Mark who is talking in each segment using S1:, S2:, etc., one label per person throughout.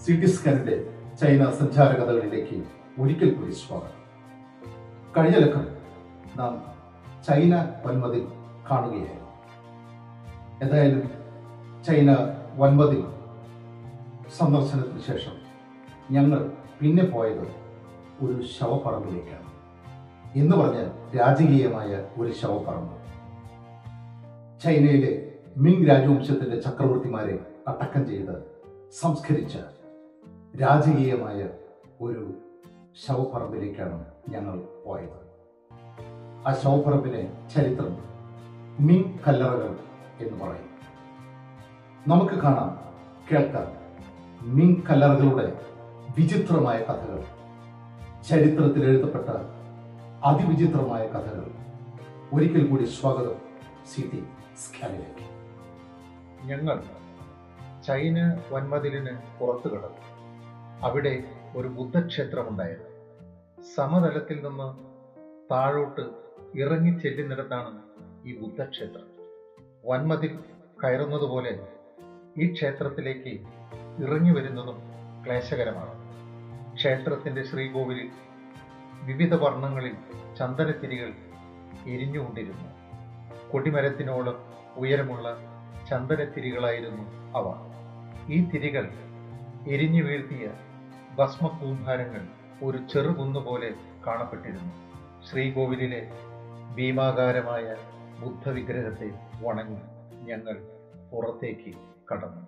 S1: C T സ്കാനിന്റെ China സഞ്ചാര കഥകളിലേക്ക് ഒരിക്കൽ കൂടി സ്വാഗതം. കഴിഞ്ഞ ലക്കം നാം ചൈന വൻമതിൽ കാണുകയായിരുന്നു. എന്തായാലും ചൈന വൻമതിൽ സന്ദർശനത്തിന് ശേഷം ഞങ്ങൾ പിന്നെ പോയത് ഒരു ശവപ്പറമ്പിലേക്കാണ്. എന്ന് പറഞ്ഞാൽ രാജകീയമായ ഒരു ശവപ്പറമ്പ്. ചൈനയിലെ മിങ് രാജവംശത്തിന്റെ ചക്രവർത്തിമാരെ അടക്കം ചെയ്ത് സംസ്കരിച്ച രാജകീയമായ ഒരു ശവപ്പറമ്പിലേക്കാണ് ഞങ്ങൾ പോയത്. ആ ശവപ്പറമ്പിലെ ചരിത്രം മിങ് കല്ലറകൾ എന്ന് പറയും. നമുക്ക് കാണാം കേൾക്കാം. മിങ് കല്ലറകളുടെ വിചിത്രമായ കഥകൾ. ചരിത്രത്തിൽ എഴുതപ്പെട്ട അതിവിചിത്രമായ കഥകൾ. ഒരിക്കൽ കൂടി സ്വാഗതം സിറ്റി സ്കാനിലേക്ക്.
S2: ഞങ്ങൾ ചൈന വൻമതിലിന് പുറത്തു കിടന്നു. അവിടെ ഒരു ബുദ്ധക്ഷേത്രമുണ്ടായിരുന്നു സമതലത്തിൽ നിന്ന് താഴോട്ട് ഇറങ്ങി ചെല്ലുന്നിടത്താണ് ഈ ബുദ്ധക്ഷേത്രം. വൻമതിൽ കയറുന്നതുപോലെ ഈ ക്ഷേത്രത്തിലേക്ക് ഇറങ്ങി വരുന്നതും ക്ലേശകരമാണ്. ക്ഷേത്രത്തിന്റെ ശ്രീകോവിലിൽ വിവിധ വർണങ്ങളിൽ ചന്ദനത്തിരികൾ എരിഞ്ഞുകൊണ്ടിരുന്നു. കൊടിമരത്തിനോളം ഉയരമുള്ള ചന്ദനത്തിരികളായിരുന്നു അവ. ഈ തിരികൾ എരിഞ്ഞു വീഴ്ത്തിയ ഭസ്മകൂംഭാരങ്ങൾ ഒരു ചെറുകുന്നുപോലെ കാണപ്പെട്ടിരുന്നു. ശ്രീകോവിലിലെ ഭീമാകാരമായ ബുദ്ധവിഗ്രഹത്തെ വണങ്ങി ഞങ്ങൾ പുറത്തേക്ക് കടന്നു.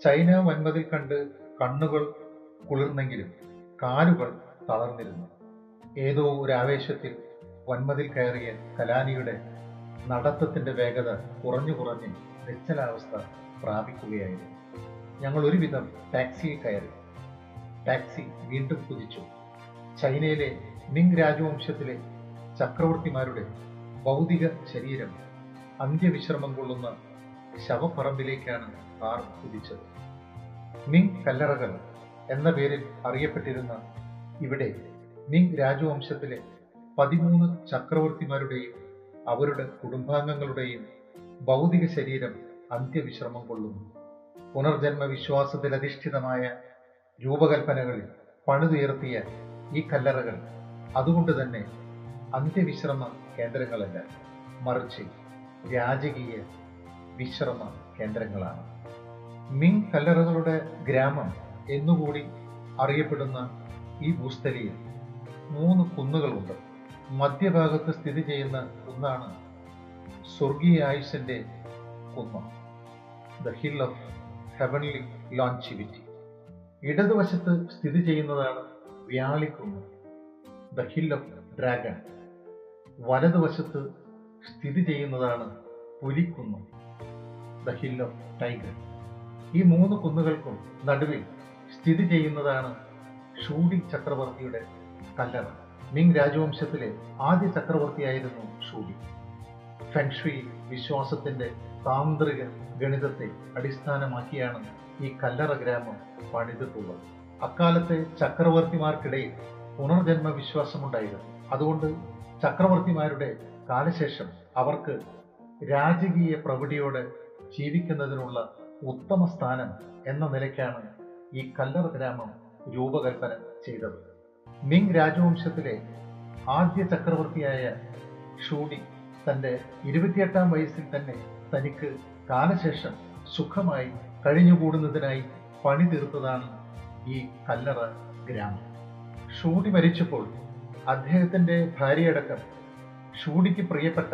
S2: ചൈന വൻമതിൽ കണ്ട് കണ്ണുകൾ കുളിർന്നെങ്കിലും കാലുകൾ തളർന്നിരുന്നു. ഏതോ ഒരു ആവേശത്തിൽ വൻമതിൽ കയറിയ കലാനിയുടെ നടത്തത്തിന്റെ വേഗത കുറഞ്ഞു കുറഞ്ഞ് നിശ്ചലാവസ്ഥ പ്രാപിക്കുകയായിരുന്നു. ഞങ്ങൾ ഒരുവിധം ടാക്സിയിൽ കയറി. ടാക്സി വീണ്ടും കുതിച്ചു. ചൈനയിലെ മിങ് രാജവംശത്തിലെ ചക്രവർത്തിമാരുടെ ഭൗതിക ശരീരം അന്ത്യവിശ്രമം കൊള്ളുന്ന ശവപ്പറമ്പിലേക്കാണ് കാർ കുതിച്ചത്. മിങ് കല്ലറകൾ എന്ന പേരിൽ അറിയപ്പെട്ടിരുന്ന ഇവിടെ മിങ് രാജവംശത്തിലെ പതിമൂന്ന് ചക്രവർത്തിമാരുടെയും അവരുടെ കുടുംബാംഗങ്ങളുടെയും ഭൗതിക ശരീരം അന്ത്യവിശ്രമം കൊള്ളുന്നു. പുനർജന്മ വിശ്വാസത്തിൽ അധിഷ്ഠിതമായ രൂപകൽപ്പനകളിൽ പണിതുയർത്തിയ ഈ കല്ലറകൾ അതുകൊണ്ട് തന്നെ അന്ത്യവിശ്രമ കേന്ദ്രങ്ങളല്ല മറിച്ച് രാജകീയ വിശ്രമ കേന്ദ്രങ്ങളാണ്. മിങ് കല്ലറകളുടെ ഗ്രാമം എന്നുകൂടി അറിയപ്പെടുന്ന ഈ ഭൂസ്ഥലിയിൽ മൂന്ന് കുന്നുകളുണ്ട്. മധ്യഭാഗത്ത് സ്ഥിതി ചെയ്യുന്ന കുന്നാണ് സ്വർഗീയ ആയുഷന്റെ കുന്ന്. The hill of heavenly longevity. ഇടതുവശത്ത് സ്ഥിതി ചെയ്യുന്നതാണ് വ്യാളിക്കുന്ന് ദ ഹിൽ ഓഫ് ഡ്രാഗൺ വലതുവശത്ത് സ്ഥിതി ചെയ്യുന്നതാണ് പുലിക്കുന്ന് ദ ഹിൽ ഓഫ് ടൈഗർ ഈ മൂന്ന് കുന്നുകൾക്കും നടുവിൽ സ്ഥിതി ചെയ്യുന്നതാണ് ഷൂഡി ചക്രവർത്തിയുടെ കല്ലറ. മിങ് രാജവംശത്തിലെ ആദ്യ ചക്രവർത്തിയായിരുന്നു ഷൂഡി ഫെൻഷുയി വിശ്വാസത്തിന്റെ താന്ത്രിക ഗണിതത്തെ അടിസ്ഥാനമാക്കിയാണ് ഈ കല്ലറ ഗ്രാമം പണിതിട്ടുള്ളത് അക്കാലത്തെ ചക്രവർത്തിമാർക്കിടയിൽ പുനർജന്മ വിശ്വാസമുണ്ടായിരുന്നു അതുകൊണ്ട് ചക്രവർത്തിമാരുടെ കാലശേഷം അവർക്ക് രാജകീയ പ്രവിടിയോടെ ജീവിക്കുന്നതിനുള്ള ഉത്തമ സ്ഥാനം എന്ന നിലയ്ക്കാണ് ഈ കല്ലറ ഗ്രാമം രൂപകൽപ്പന ചെയ്തത്. മിങ് രാജവംശത്തിലെ ആദ്യ ചക്രവർത്തിയായ ഷൂഡി തന്റെ ഇരുപത്തിയെട്ടാം വയസ്സിൽ തന്നെ തനിക്ക് കാലശേഷം സുഖമായി കഴിഞ്ഞുകൂടുന്നതിനായി പണി തീർത്തതാണ് ഈ കല്ലറ ഗ്രാമം. ഷൂടി മരിച്ചപ്പോൾ അദ്ദേഹത്തിന്റെ ഭാര്യയടക്കം ഷൂടിക്ക് പ്രിയപ്പെട്ട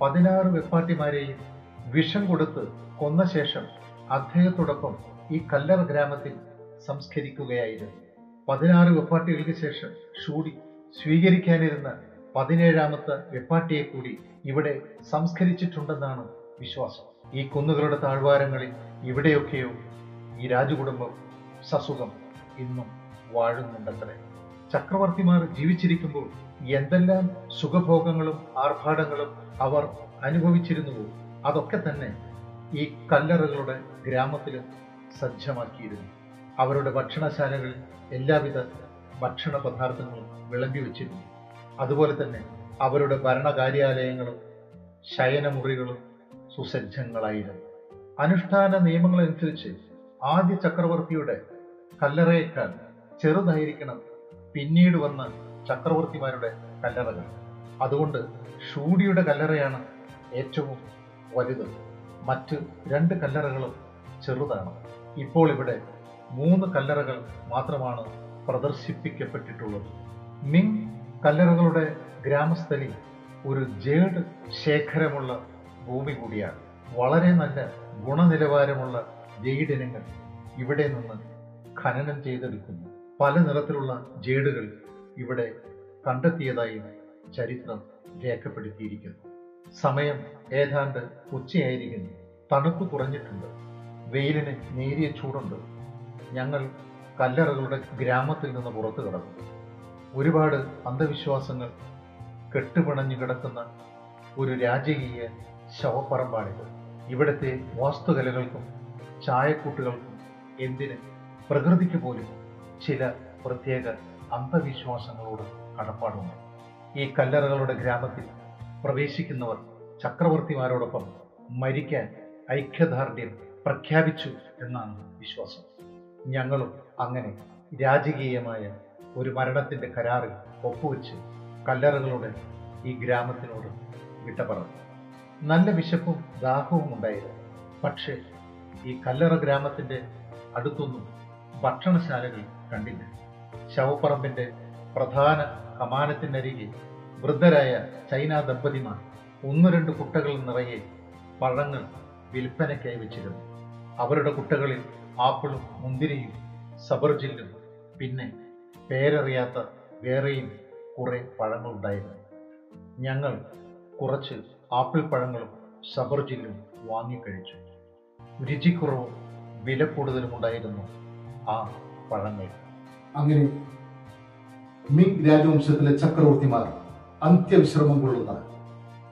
S2: പതിനാറ് വെപ്പാട്ടിമാരെയും വിഷം കൊടുത്ത് കൊന്ന ശേഷം അദ്ദേഹത്തോടൊപ്പം ഈ കല്ലറ ഗ്രാമത്തിൽ സംസ്കരിക്കുകയായിരുന്നു. പതിനാറ് വെപ്പാട്ടികൾക്ക് ശേഷം ഷൂടി സ്വീകരിക്കാനിരുന്ന പതിനേഴാമത്തെ വെപ്പാട്ടിയെ കൂടി ഇവിടെ സംസ്കരിച്ചിട്ടുണ്ടെന്നാണ് വിശ്വാസം. ഈ കുന്നുകളുടെ താഴ്വാരങ്ങളിൽ ഇവിടെയൊക്കെയോ ഈ രാജകുടുംബം സസുഖം ഇന്നും വാഴുന്നുണ്ടത്രേ. ചക്രവർത്തിമാർ ജീവിച്ചിരിക്കുമ്പോൾ എന്തെല്ലാം സുഖഭോഗങ്ങളും ആർഭാടങ്ങളും അവർ അനുഭവിച്ചിരുന്നുവോ അതൊക്കെ തന്നെ ഈ കല്ലറകളുടെ ഗ്രാമത്തിൽ സജ്ജമാക്കിയിരുന്നു. അവരുടെ ഭക്ഷണശാലകളിൽ എല്ലാവിധ ഭക്ഷണ പദാർത്ഥങ്ങളും വിളമ്പി വച്ചിരുന്നു. അതുപോലെ തന്നെ അവരുടെ ഭരണകാര്യാലയങ്ങളും ശയനമുറികളും സുസജ്ജങ്ങളായിരുന്നു. അനുഷ്ഠാന നിയമങ്ങളനുസരിച്ച് ആദ്യ ചക്രവർത്തിയുടെ കല്ലറയേക്കാൾ ചെറുതായിരിക്കണം പിന്നീട് വന്ന ചക്രവർത്തിമാരുടെ കല്ലറകൾ. അതുകൊണ്ട് ഷൂഡിയുടെ കല്ലറയാണ് ഏറ്റവും വലുത്. മറ്റ് രണ്ട് കല്ലറകളും ചെറുതാണ്. ഇപ്പോൾ ഇവിടെ മൂന്ന് കല്ലറകൾ മാത്രമാണ് പ്രദർശിപ്പിക്കപ്പെട്ടിട്ടുള്ളത്. മിങ് കല്ലറകളുടെ ഗ്രാമസ്ഥലി ഒരു ജേഡ് ശേഖരമുള്ള ഭൂമി കൂടിയാണ് വളരെ നല്ല ഗുണനിലവാരമുള്ള ജെയ്ഡ് ഇനങ്ങൾ ഇവിടെ നിന്ന് ഖനനം ചെയ്തെടുക്കുന്നു. പല നിറത്തിലുള്ള ജേഡുകൾ ഇവിടെ കണ്ടെത്തിയതായും ചരിത്രം രേഖപ്പെടുത്തിയിരിക്കുന്നു. സമയം ഏതാണ്ട് ഉച്ചയായിരിക്കുന്നു. തണുപ്പ് കുറഞ്ഞിട്ടുണ്ട്. വെയിലിന് നേരിയ ചൂടുണ്ട്. ഞങ്ങൾ കല്ലറകളുടെ ഗ്രാമത്തിൽ നിന്ന് പുറത്തു കിടന്നു. ഒരുപാട് അന്ധവിശ്വാസങ്ങൾ കെട്ടുപിണഞ്ഞു കിടക്കുന്ന ഒരു രാജകീയ ശവപ്പറമ്പാണിത്. ഇവിടുത്തെ വാസ്തുകലകൾക്കും ചായക്കൂട്ടുകൾക്കും എന്തിന് പ്രകൃതിക്ക് പോലും ചില പ്രത്യേക അന്ധവിശ്വാസങ്ങളോട് കടപ്പാടുണ്ട്. ഈ കല്ലറകളുടെ ഗ്രാമത്തിൽ പ്രവേശിക്കുന്നവർ ചക്രവർത്തിമാരോടൊപ്പം മരിക്കാൻ ഐക്യദാർഢ്യം പ്രഖ്യാപിച്ചു എന്നാണ് വിശ്വാസം. ഞങ്ങളും അങ്ങനെ രാജകീയമായ ഒരു മരണത്തിന്റെ കരാറിൽ ഒപ്പുവെച്ച് കല്ലറകളുടെ ഈ ഗ്രാമത്തിനോട് വിട്ട പറഞ്ഞു നല്ല വിശപ്പും ദാഹവും ഉണ്ടായിരുന്നു. പക്ഷേ ഈ കല്ലറ ഗ്രാമത്തിന്റെ അടുത്തൊന്നും ഭക്ഷണശാലകൾ കണ്ടില്ല. ശവപ്പറമ്പിന്റെ പ്രധാന കമാനത്തിനരികെ വൃദ്ധരായ ചൈന ദമ്പതിമാർ ഒന്നു രണ്ട് കുട്ടകൾ നിറയെ പഴങ്ങൾ വിൽപ്പനയ്ക്കായി വെച്ചിരുന്നു. അവരുടെ കുട്ടകളിൽ ആപ്പിളും മുന്തിരിയും സബർജില്ലും പിന്നെ പേരറിയാത്ത വേറെയും കുറെ പഴങ്ങളുണ്ടായിരുന്നു. ഞങ്ങൾ കുറച്ച് ആപ്പിൾ പഴങ്ങളും സബർജില്ലും വാങ്ങിക്കഴിച്ചു രുചിക്കുറവും വില കൂടുതലും ഉണ്ടായിരുന്നു ആ പഴങ്ങൾ.
S1: അങ്ങനെ മിങ് രാജവംശത്തിലെ ചക്രവർത്തിമാർ അന്ത്യവിശ്രമം കൊള്ളുന്ന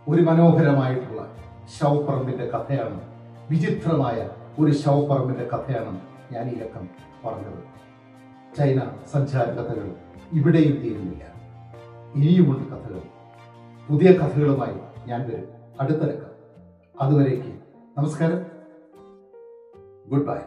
S1: ഒരു മനോഹരമായിട്ടുള്ള ശവപ്പറമ്പിന്റെ കഥയാണ് വിചിത്രമായ ഒരു ശവപ്പറമ്പിന്റെ കഥയാണ് ഞാൻ ഈ ലക്കം പറഞ്ഞത്. ചൈന സഞ്ചാര കഥകൾ ഇവിടെയും തീരുന്നില്ല. ഇനിയുമുണ്ട് കഥകൾ. പുതിയ കഥകളുമായി ഞാൻ വരും. അടുത്ത ലക്കം. അതുവരേക്ക്. നമസ്കാരം. Good bye